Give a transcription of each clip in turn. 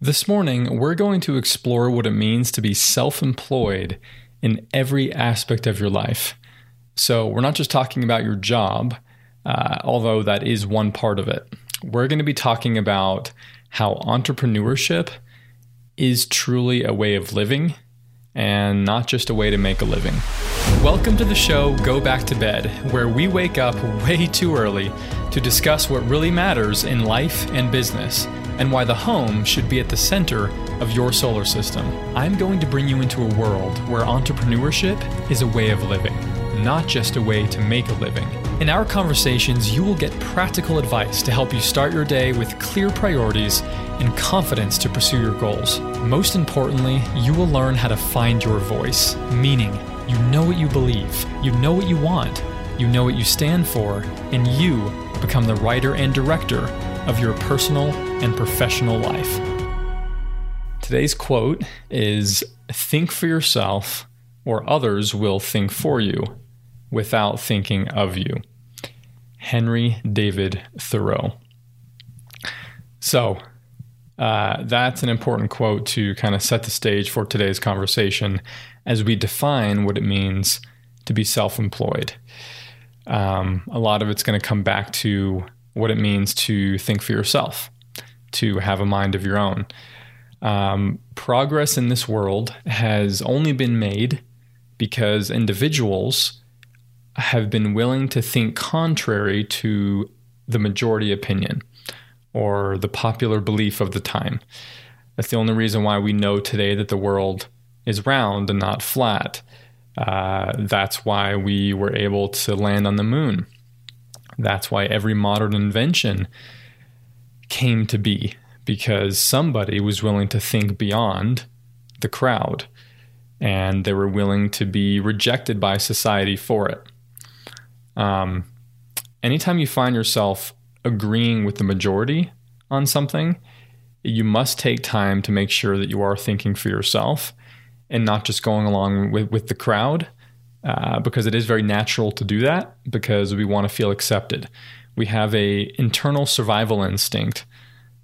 This morning, we're going to explore what it means to be self employed in every aspect of your life. So, we're not just talking about your job, uh, although that is one part of it. We're going to be talking about how entrepreneurship is truly a way of living and not just a way to make a living. Welcome to the show Go Back to Bed, where we wake up way too early to discuss what really matters in life and business and why the home should be at the center of your solar system. I'm going to bring you into a world where entrepreneurship is a way of living, not just a way to make a living. In our conversations, you will get practical advice to help you start your day with clear priorities and confidence to pursue your goals. Most importantly, you will learn how to find your voice, meaning you know what you believe, you know what you want, you know what you stand for, and you become the writer and director of your personal and professional life. Today's quote is Think for yourself, or others will think for you without thinking of you. Henry David Thoreau. So, uh, that's an important quote to kind of set the stage for today's conversation as we define what it means to be self employed. Um, a lot of it's going to come back to what it means to think for yourself, to have a mind of your own. Um, progress in this world has only been made because individuals have been willing to think contrary to the majority opinion or the popular belief of the time. That's the only reason why we know today that the world is round and not flat. Uh, that's why we were able to land on the moon. That's why every modern invention came to be because somebody was willing to think beyond the crowd and they were willing to be rejected by society for it. Um, anytime you find yourself agreeing with the majority on something, you must take time to make sure that you are thinking for yourself and not just going along with, with the crowd uh, because it is very natural to do that because we want to feel accepted. We have a internal survival instinct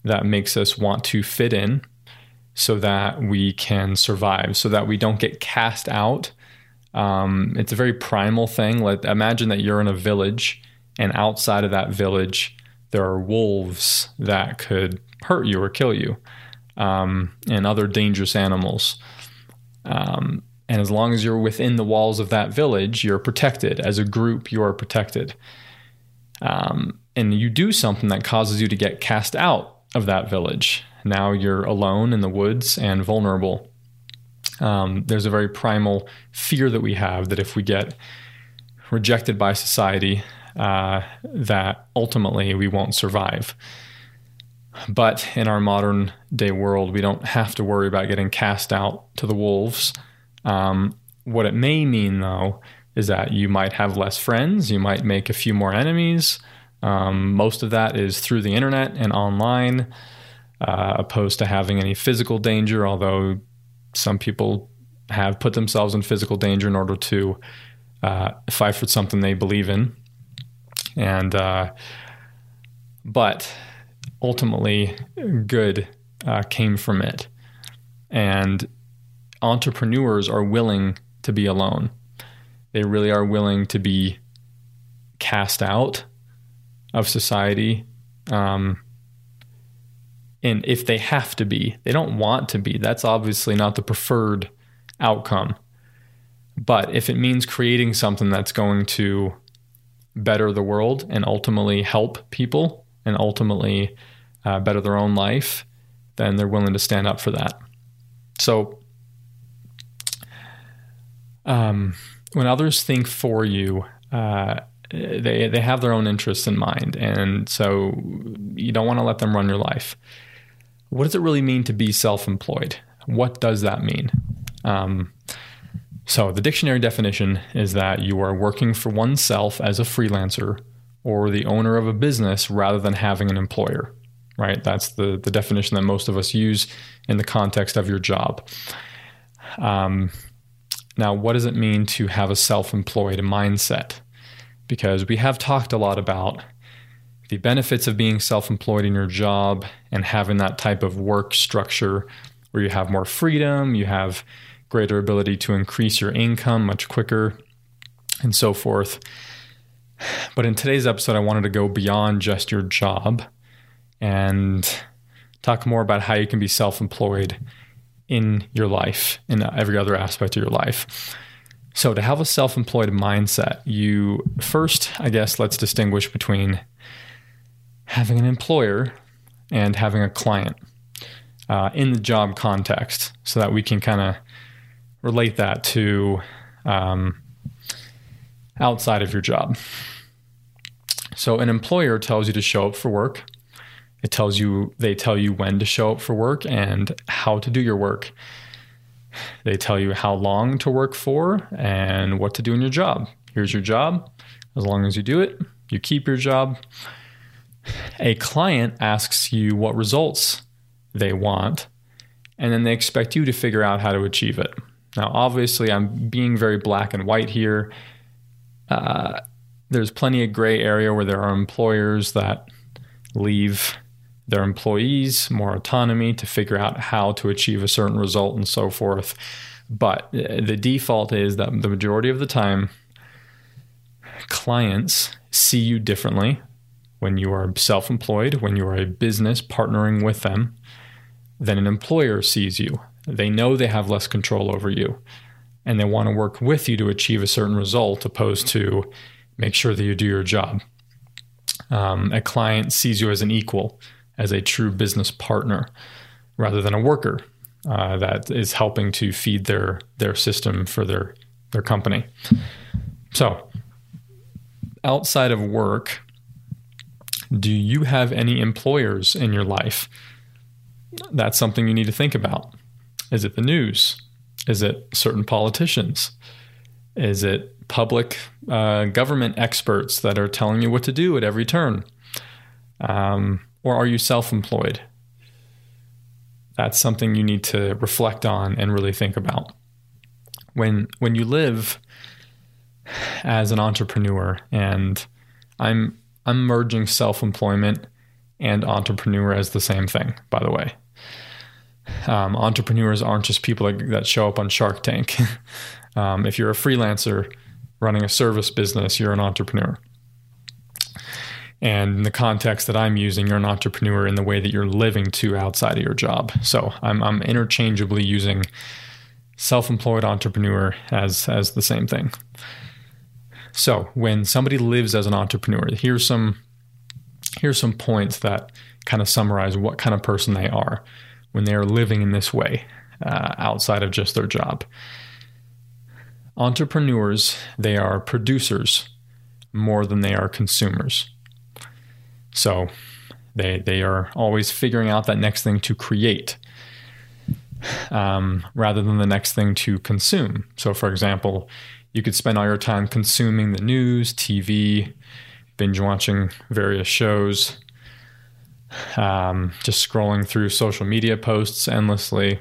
that makes us want to fit in so that we can survive, so that we don't get cast out. Um, it's a very primal thing. Let imagine that you're in a village, and outside of that village, there are wolves that could hurt you or kill you, um, and other dangerous animals. Um, and as long as you're within the walls of that village, you're protected. As a group, you are protected. Um, and you do something that causes you to get cast out of that village. Now you're alone in the woods and vulnerable. Um, there's a very primal fear that we have that if we get rejected by society, uh, that ultimately we won't survive. But in our modern day world, we don't have to worry about getting cast out to the wolves um, what it may mean, though, is that you might have less friends, you might make a few more enemies. Um, most of that is through the internet and online, uh, opposed to having any physical danger, although some people have put themselves in physical danger in order to uh, fight for something they believe in. And, uh, but ultimately, good uh, came from it. And entrepreneurs are willing to be alone. They really are willing to be cast out of society. Um, and if they have to be, they don't want to be. That's obviously not the preferred outcome. But if it means creating something that's going to better the world and ultimately help people and ultimately uh, better their own life, then they're willing to stand up for that. So um, when others think for you, uh, they they have their own interests in mind, and so you don't want to let them run your life. What does it really mean to be self-employed? What does that mean? Um, so the dictionary definition is that you are working for oneself as a freelancer or the owner of a business rather than having an employer. Right? That's the the definition that most of us use in the context of your job. Um, now, what does it mean to have a self employed mindset? Because we have talked a lot about the benefits of being self employed in your job and having that type of work structure where you have more freedom, you have greater ability to increase your income much quicker, and so forth. But in today's episode, I wanted to go beyond just your job and talk more about how you can be self employed in your life, in every other aspect of your life. So, to have a self employed mindset, you first, I guess, let's distinguish between having an employer and having a client uh, in the job context so that we can kind of relate that to um, outside of your job. So, an employer tells you to show up for work. It tells you, they tell you when to show up for work and how to do your work. They tell you how long to work for and what to do in your job. Here's your job. As long as you do it, you keep your job. A client asks you what results they want, and then they expect you to figure out how to achieve it. Now, obviously, I'm being very black and white here. Uh, there's plenty of gray area where there are employers that leave their employees more autonomy to figure out how to achieve a certain result and so forth. But uh, the default is that the majority of the time, clients see you differently when you are self employed, when you are a business partnering with them, than an employer sees you. They know they have less control over you and they want to work with you to achieve a certain result, opposed to make sure that you do your job. Um, a client sees you as an equal, as a true business partner, rather than a worker uh, that is helping to feed their their system for their their company. So, outside of work, do you have any employers in your life? That's something you need to think about. Is it the news? Is it certain politicians? Is it public uh, government experts that are telling you what to do at every turn? Um, or are you self employed? That's something you need to reflect on and really think about. When, when you live as an entrepreneur, and I'm, I'm merging self employment and entrepreneur as the same thing, by the way. Um, entrepreneurs aren't just people that, that, show up on Shark Tank. um, if you're a freelancer running a service business, you're an entrepreneur. And in the context that I'm using, you're an entrepreneur in the way that you're living to outside of your job. So I'm, I'm interchangeably using self-employed entrepreneur as as the same thing. So when somebody lives as an entrepreneur, here's some here's some points that kind of summarize what kind of person they are when they are living in this way uh, outside of just their job. Entrepreneurs, they are producers more than they are consumers. So they, they are always figuring out that next thing to create um, rather than the next thing to consume. So, for example, you could spend all your time consuming the news, TV, binge watching various shows, um, just scrolling through social media posts endlessly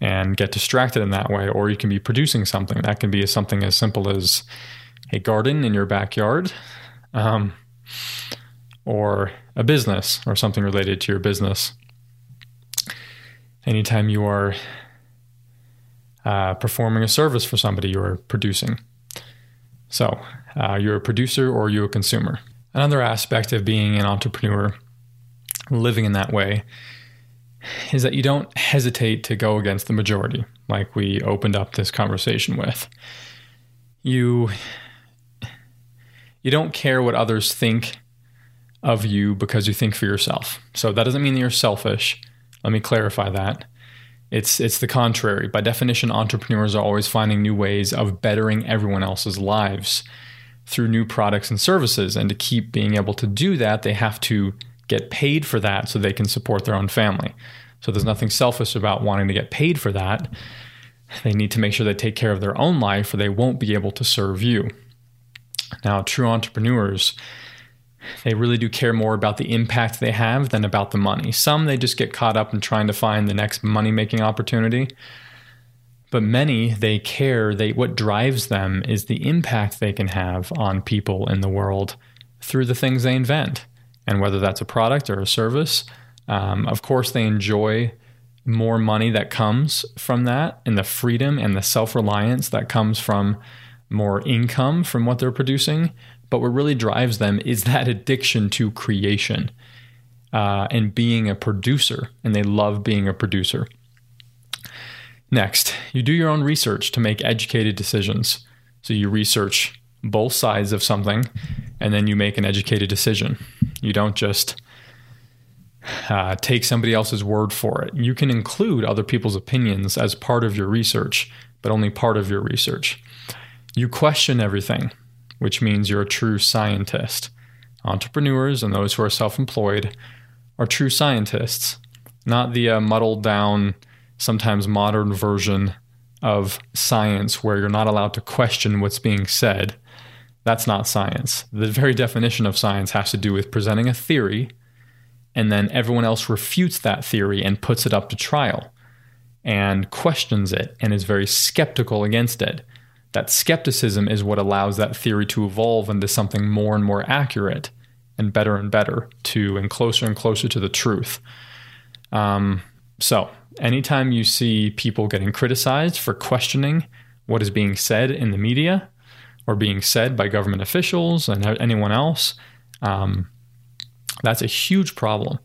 and get distracted in that way. Or you can be producing something. That can be something as simple as a garden in your backyard, um, or a business, or something related to your business. Anytime you are uh, performing a service for somebody, you are producing. So, uh, you're a producer or you're a consumer. Another aspect of being an entrepreneur living in that way is that you don't hesitate to go against the majority, like we opened up this conversation with. You you don't care what others think of you because you think for yourself. So that doesn't mean that you're selfish. Let me clarify that. It's it's the contrary. By definition, entrepreneurs are always finding new ways of bettering everyone else's lives through new products and services. And to keep being able to do that, they have to get paid for that so they can support their own family. So there's nothing selfish about wanting to get paid for that. They need to make sure they take care of their own life or they won't be able to serve you. Now, true entrepreneurs, they really do care more about the impact they have than about the money. Some they just get caught up in trying to find the next money making opportunity. But many they care they what drives them is the impact they can have on people in the world through the things they invent and whether that's a product or a service. Um, of course, they enjoy more money that comes from that and the freedom and the self reliance that comes from more income from what they're producing. But what really drives them is that addiction to creation uh, and being a producer, and they love being a producer. Next, you do your own research to make educated decisions. So you research both sides of something and then you make an educated decision. You don't just uh, take somebody else's word for it. You can include other people's opinions as part of your research, but only part of your research. You question everything, which means you're a true scientist. Entrepreneurs and those who are self employed are true scientists, not the uh, muddled down, sometimes modern version of science where you're not allowed to question what's being said. That's not science. The very definition of science has to do with presenting a theory and then everyone else refutes that theory and puts it up to trial and questions it and is very skeptical against it. That skepticism is what allows that theory to evolve into something more and more accurate and better and better to and closer and closer to the truth. Um, so, anytime you see people getting criticized for questioning what is being said in the media or being said by government officials and anyone else, um, that's a huge problem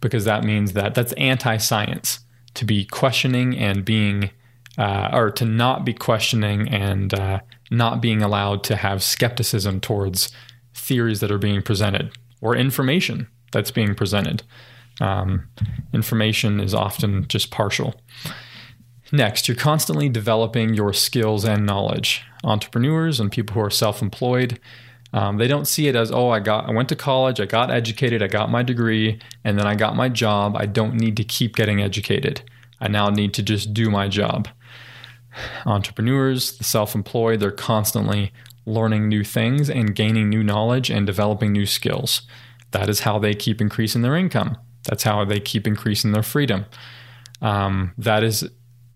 because that means that that's anti science to be questioning and being, uh, or to not be questioning and uh, not being allowed to have skepticism towards theories that are being presented or information that's being presented. Um, information is often just partial. Next, you're constantly developing your skills and knowledge. Entrepreneurs and people who are self employed um, they don't see it as, oh, I got, I went to college, I got educated, I got my degree, and then I got my job. I don't need to keep getting educated. I now need to just do my job. Entrepreneurs, the self employed, they're constantly learning new things and gaining new knowledge and developing new skills. That is how they keep increasing their income. That's how they keep increasing their freedom. Um, that is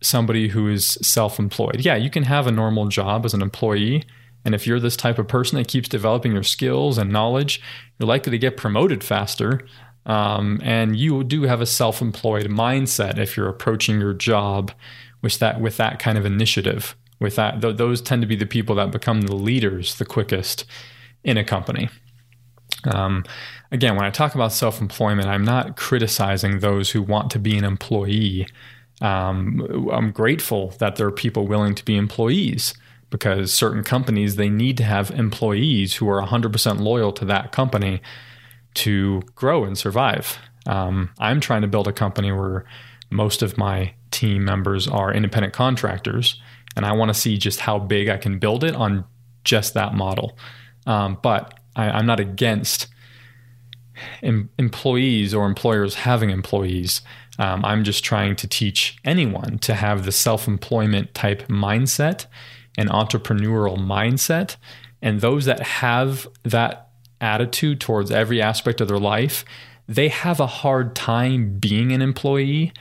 somebody who is self employed. Yeah, you can have a normal job as an employee and if you're this type of person that keeps developing your skills and knowledge, you're likely to get promoted faster. Um, and you do have a self-employed mindset if you're approaching your job with that with that kind of initiative. With that, th- those tend to be the people that become the leaders the quickest in a company. Um, again, when I talk about self-employment, I'm not criticizing those who want to be an employee. Um, I'm grateful that there are people willing to be employees because certain companies they need to have employees who are 100% loyal to that company to grow and survive. Um, I'm trying to build a company where most of my team members are independent contractors, and I want to see just how big I can build it on just that model. Um, but I, am not against em- employees or employers having employees. Um, I'm just trying to teach anyone to have the self employment type mindset and entrepreneurial mindset. And those that have that attitude towards every aspect of their life, they have a hard time being an employee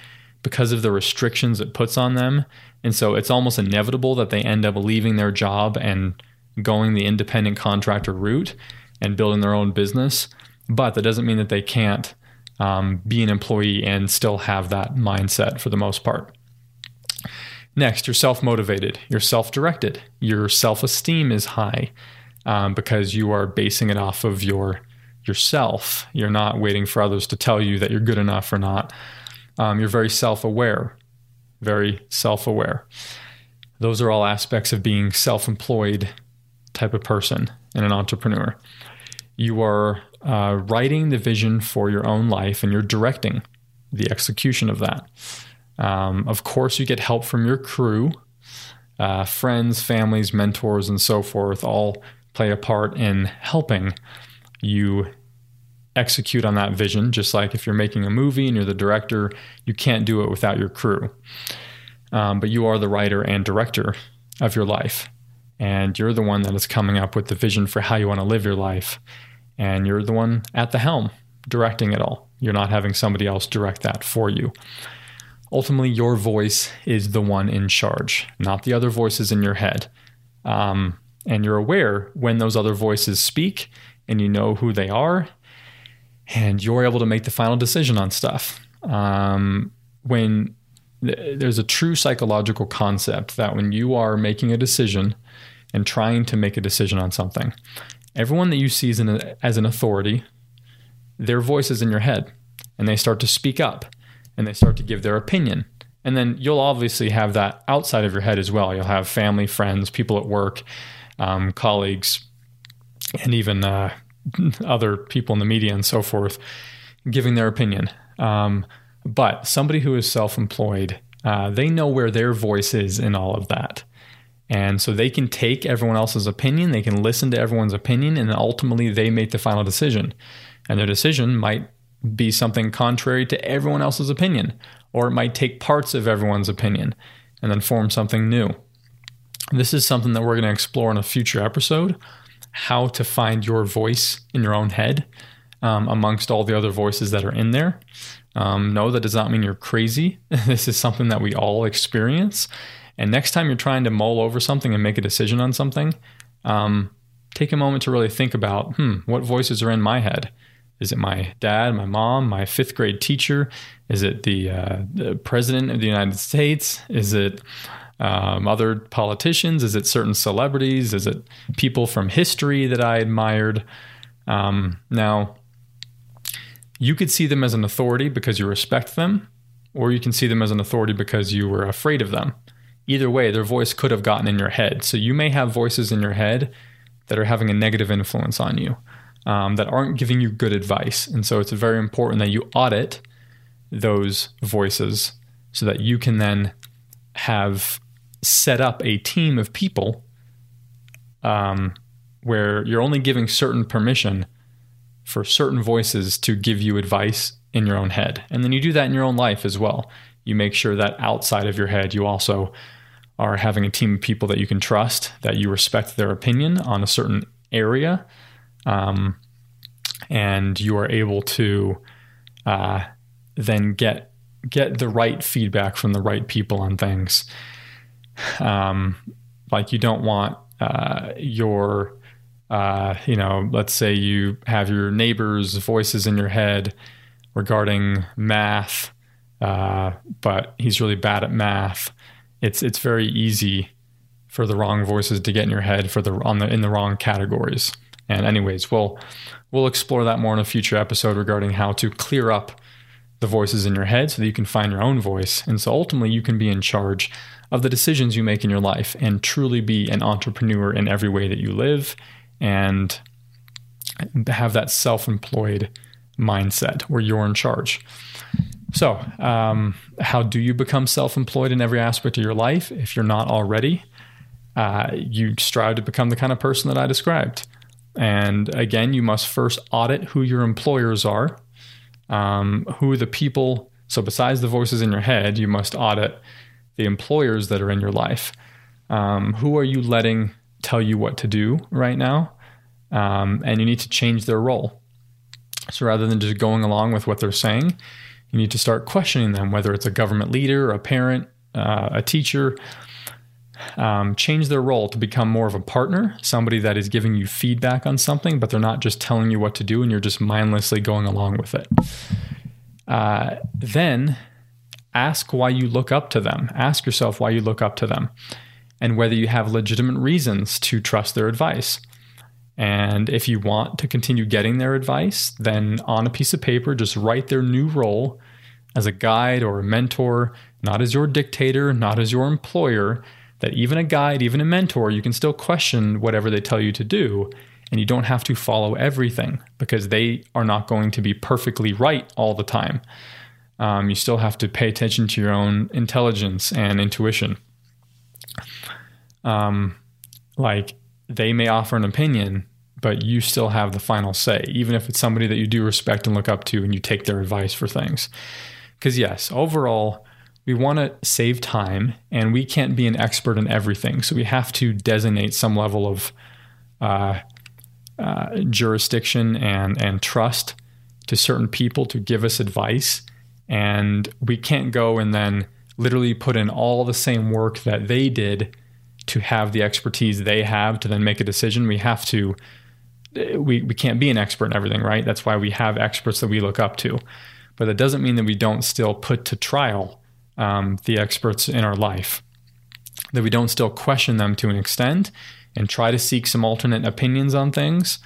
because of the restrictions it puts on them. And so it's almost inevitable that they end up leaving their job and going the independent contractor route and building their own business. But that doesn't mean that they can't um, be an employee and still have that mindset for the most part. Next, you're self motivated, you're self directed, your self esteem is high um, because you are basing it off of your yourself. You're not waiting for others to tell you that you're good enough or not. Um, you're very self aware, very self aware. Those are all aspects of being self employed type of person and an entrepreneur. You are uh, writing the vision for your own life and you're directing the execution of that. Um, of course, you get help from your crew, uh, friends, families, mentors, and so forth all play a part in helping you execute on that vision. Just like if you're making a movie and you're the director, you can't do it without your crew. Um, but you are the writer and director of your life. And you're the one that is coming up with the vision for how you want to live your life. And you're the one at the helm directing it all. You're not having somebody else direct that for you ultimately your voice is the one in charge, not the other voices in your head. Um, and you're aware when those other voices speak and you know who they are and you're able to make the final decision on stuff. Um, when th- there's a true psychological concept that when you are making a decision and trying to make a decision on something, everyone that you see as an, as an authority, their voice is in your head and they start to speak up and they start to give their opinion. And then you'll obviously have that outside of your head as well. You'll have family, friends, people at work, um, colleagues, and even uh, other people in the media and so forth giving their opinion. Um, but somebody who is self employed, uh, they know where their voice is in all of that. And so they can take everyone else's opinion, they can listen to everyone's opinion, and ultimately they make the final decision. And their decision might be something contrary to everyone else's opinion, or it might take parts of everyone's opinion and then form something new. This is something that we're going to explore in a future episode how to find your voice in your own head um, amongst all the other voices that are in there. Um, no, that does not mean you're crazy. this is something that we all experience. And next time you're trying to mull over something and make a decision on something, um, take a moment to really think about hmm, what voices are in my head? Is it my dad, my mom, my fifth grade teacher? Is it the, uh, the president of the United States? Is it um, other politicians? Is it certain celebrities? Is it people from history that I admired? Um, now, you could see them as an authority because you respect them, or you can see them as an authority because you were afraid of them. Either way, their voice could have gotten in your head. So you may have voices in your head that are having a negative influence on you, um, that aren't giving you good advice. And so it's very important that you audit those voices so that you can then have set up a team of people um, where you're only giving certain permission for certain voices to give you advice in your own head. And then you do that in your own life as well. You make sure that outside of your head, you also are having a team of people that you can trust, that you respect their opinion on a certain area, um, and you are able to uh, then get get the right feedback from the right people on things. Um, like you don't want uh, your, uh, you know, let's say you have your neighbors' voices in your head regarding math, uh, but he's really bad at math. It's it's very easy for the wrong voices to get in your head for the on the in the wrong categories. And anyways, we'll we'll explore that more in a future episode regarding how to clear up the voices in your head so that you can find your own voice. And so ultimately you can be in charge of the decisions you make in your life and truly be an entrepreneur in every way that you live and have that self employed mindset where you're in charge. So, um, how do you become self employed in every aspect of your life if you're not already? Uh, you strive to become the kind of person that I described. And again, you must first audit who your employers are, um, who the people. So, besides the voices in your head, you must audit the employers that are in your life. Um, who are you letting tell you what to do right now? Um, and you need to change their role. So rather than just going along with what they're saying, you need to start questioning them, whether it's a government leader, a parent, uh, a teacher. Um, change their role to become more of a partner, somebody that is giving you feedback on something, but they're not just telling you what to do and you're just mindlessly going along with it. Uh, then ask why you look up to them. Ask yourself why you look up to them and whether you have legitimate reasons to trust their advice. And if you want to continue getting their advice, then on a piece of paper, just write their new role as a guide or a mentor, not as your dictator, not as your employer. That even a guide, even a mentor, you can still question whatever they tell you to do. And you don't have to follow everything because they are not going to be perfectly right all the time um, you still have to pay attention to your own intelligence and intuition. Um, like they may offer an opinion, but you still have the final say, even if it's somebody that you do respect and look up to and you take their advice for things. Because, yes, overall, we want to save time and we can't be an expert in everything. So we have to designate some level of uh, uh, jurisdiction and, and trust to certain people to give us advice and we can't go and then literally put in all the same work that they did to have the expertise they have to then make a decision. We have to we, we can't be an expert in everything, right? That's why we have experts that we look up to. But that doesn't mean that we don't still put to trial um, the experts in our life, that we don't still question them to an extent and try to seek some alternate opinions on things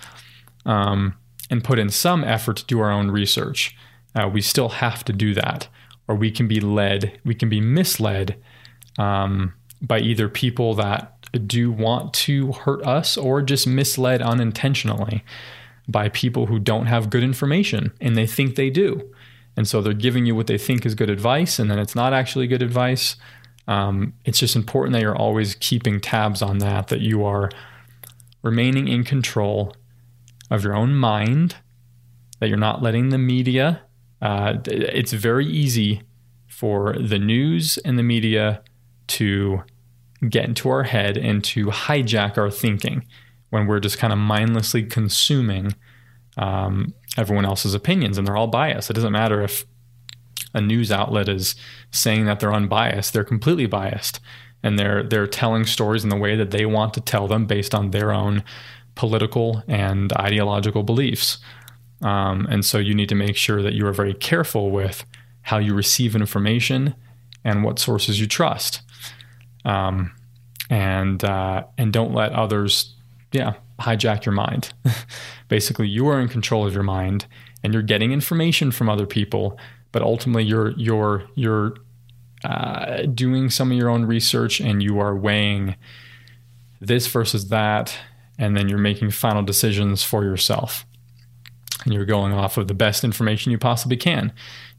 um, and put in some effort to do our own research. Uh, we still have to do that, or we can be led, we can be misled um, by either people that do want to hurt us or just misled unintentionally by people who don't have good information and they think they do. And so they're giving you what they think is good advice, and then it's not actually good advice. Um, it's just important that you're always keeping tabs on that, that you are remaining in control of your own mind, that you're not letting the media. Uh, it's very easy for the news and the media to get into our head and to hijack our thinking when we're just kind of mindlessly consuming um, everyone else's opinions and they're all biased. It doesn't matter if a news outlet is saying that they're unbiased, they're completely biased and they're they're telling stories in the way that they want to tell them based on their own political and ideological beliefs. Um, and so you need to make sure that you are very careful with how you receive information and what sources you trust. Um, and uh, and don't let others, yeah, hijack your mind. Basically, you are in control of your mind, and you're getting information from other people, but ultimately, you're you're you're uh, doing some of your own research, and you are weighing this versus that, and then you're making final decisions for yourself. And you're going off of the best information you possibly can.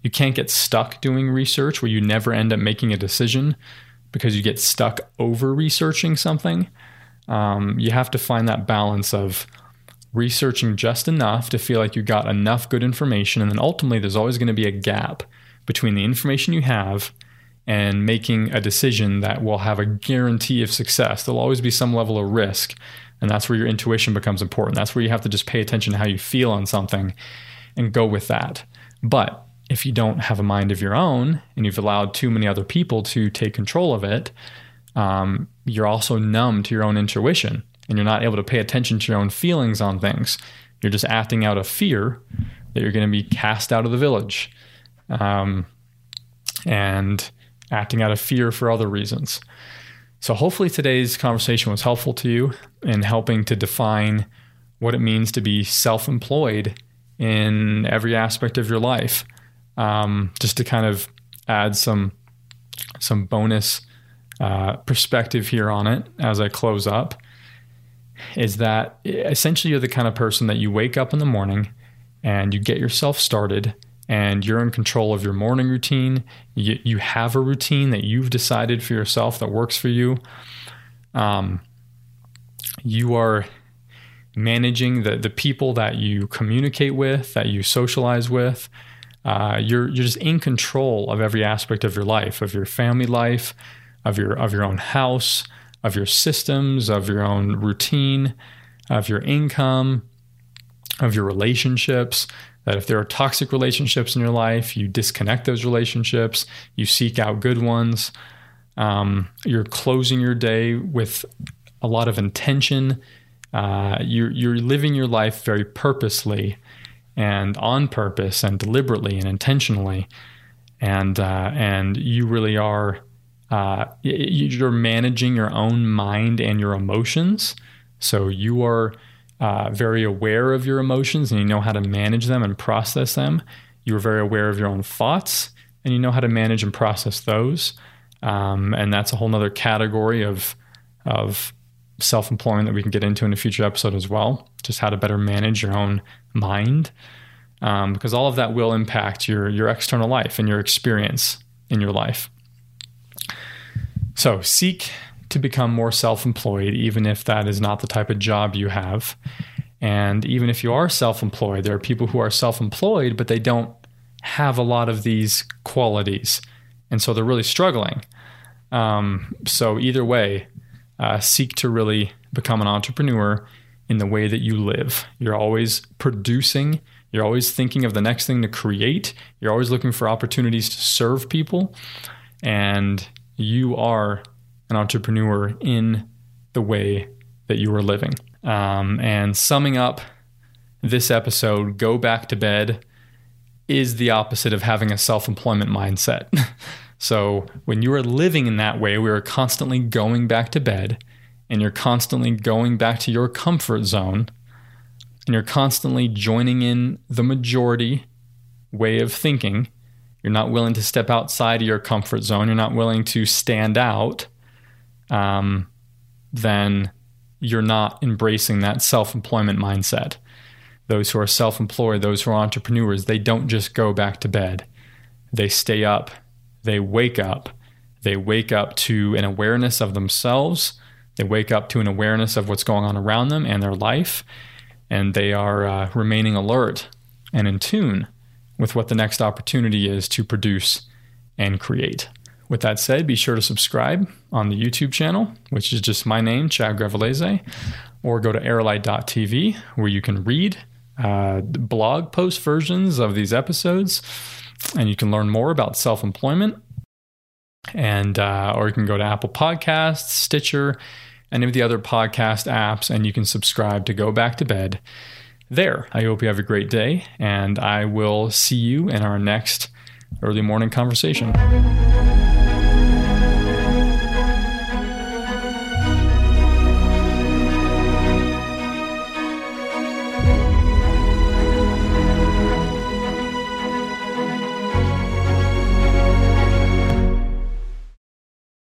You can't get stuck doing research where you never end up making a decision because you get stuck over researching something. Um, you have to find that balance of researching just enough to feel like you got enough good information. And then ultimately, there's always going to be a gap between the information you have and making a decision that will have a guarantee of success. There'll always be some level of risk. And that's where your intuition becomes important. That's where you have to just pay attention to how you feel on something and go with that. But if you don't have a mind of your own and you've allowed too many other people to take control of it, um, you're also numb to your own intuition and you're not able to pay attention to your own feelings on things. You're just acting out of fear that you're going to be cast out of the village um, and acting out of fear for other reasons. So, hopefully, today's conversation was helpful to you in helping to define what it means to be self employed in every aspect of your life. Um, just to kind of add some some bonus uh, perspective here on it as I close up is that essentially you're the kind of person that you wake up in the morning and you get yourself started and you're in control of your morning routine. You, you have a routine that you've decided for yourself that works for you. Um, you are managing the, the people that you communicate with, that you socialize with. Uh, you're you're just in control of every aspect of your life, of your family life, of your of your own house, of your systems, of your own routine, of your income, of your relationships. That if there are toxic relationships in your life, you disconnect those relationships, you seek out good ones. Um, you're closing your day with a lot of intention. Uh, you're, you're living your life very purposely and on purpose and deliberately and intentionally and uh, and you really are uh, you're managing your own mind and your emotions so you are uh, very aware of your emotions and you know how to manage them and process them. You're very aware of your own thoughts and you know how to manage and process those. Um, and that's a whole nother category of of self-employment that we can get into in a future episode as well. Just how to better manage your own mind, um, because all of that will impact your your external life and your experience in your life. So seek to become more self-employed, even if that is not the type of job you have. And even if you are self-employed, there are people who are self-employed, but they don't have a lot of these qualities, and so they're really struggling. Um, so either way, uh, seek to really become an entrepreneur in the way that you live. You're always producing, you're always thinking of the next thing to create, you're always looking for opportunities to serve people, and you are an entrepreneur in the way that you are living. Um, and summing up this episode, Go Back to Bed, is the opposite of having a self employment mindset. so when you are living in that way, we are constantly going back to bed and you're constantly going back to your comfort zone and you're constantly joining in the majority way of thinking. You're not willing to step outside of your comfort zone. You're not willing to stand out. Um, then you're not embracing that self employment mindset. Those who are self employed, those who are entrepreneurs, they don't just go back to bed. They stay up, they wake up, they wake up to an awareness of themselves, they wake up to an awareness of what's going on around them and their life, and they are uh, remaining alert and in tune with what the next opportunity is to produce and create. With that said, be sure to subscribe on the YouTube channel, which is just my name, Chad Grevalese, or go to airlight.tv where you can read uh, blog post versions of these episodes and you can learn more about self employment. And, uh, or you can go to Apple Podcasts, Stitcher, any of the other podcast apps, and you can subscribe to Go Back to Bed there. I hope you have a great day, and I will see you in our next early morning conversation.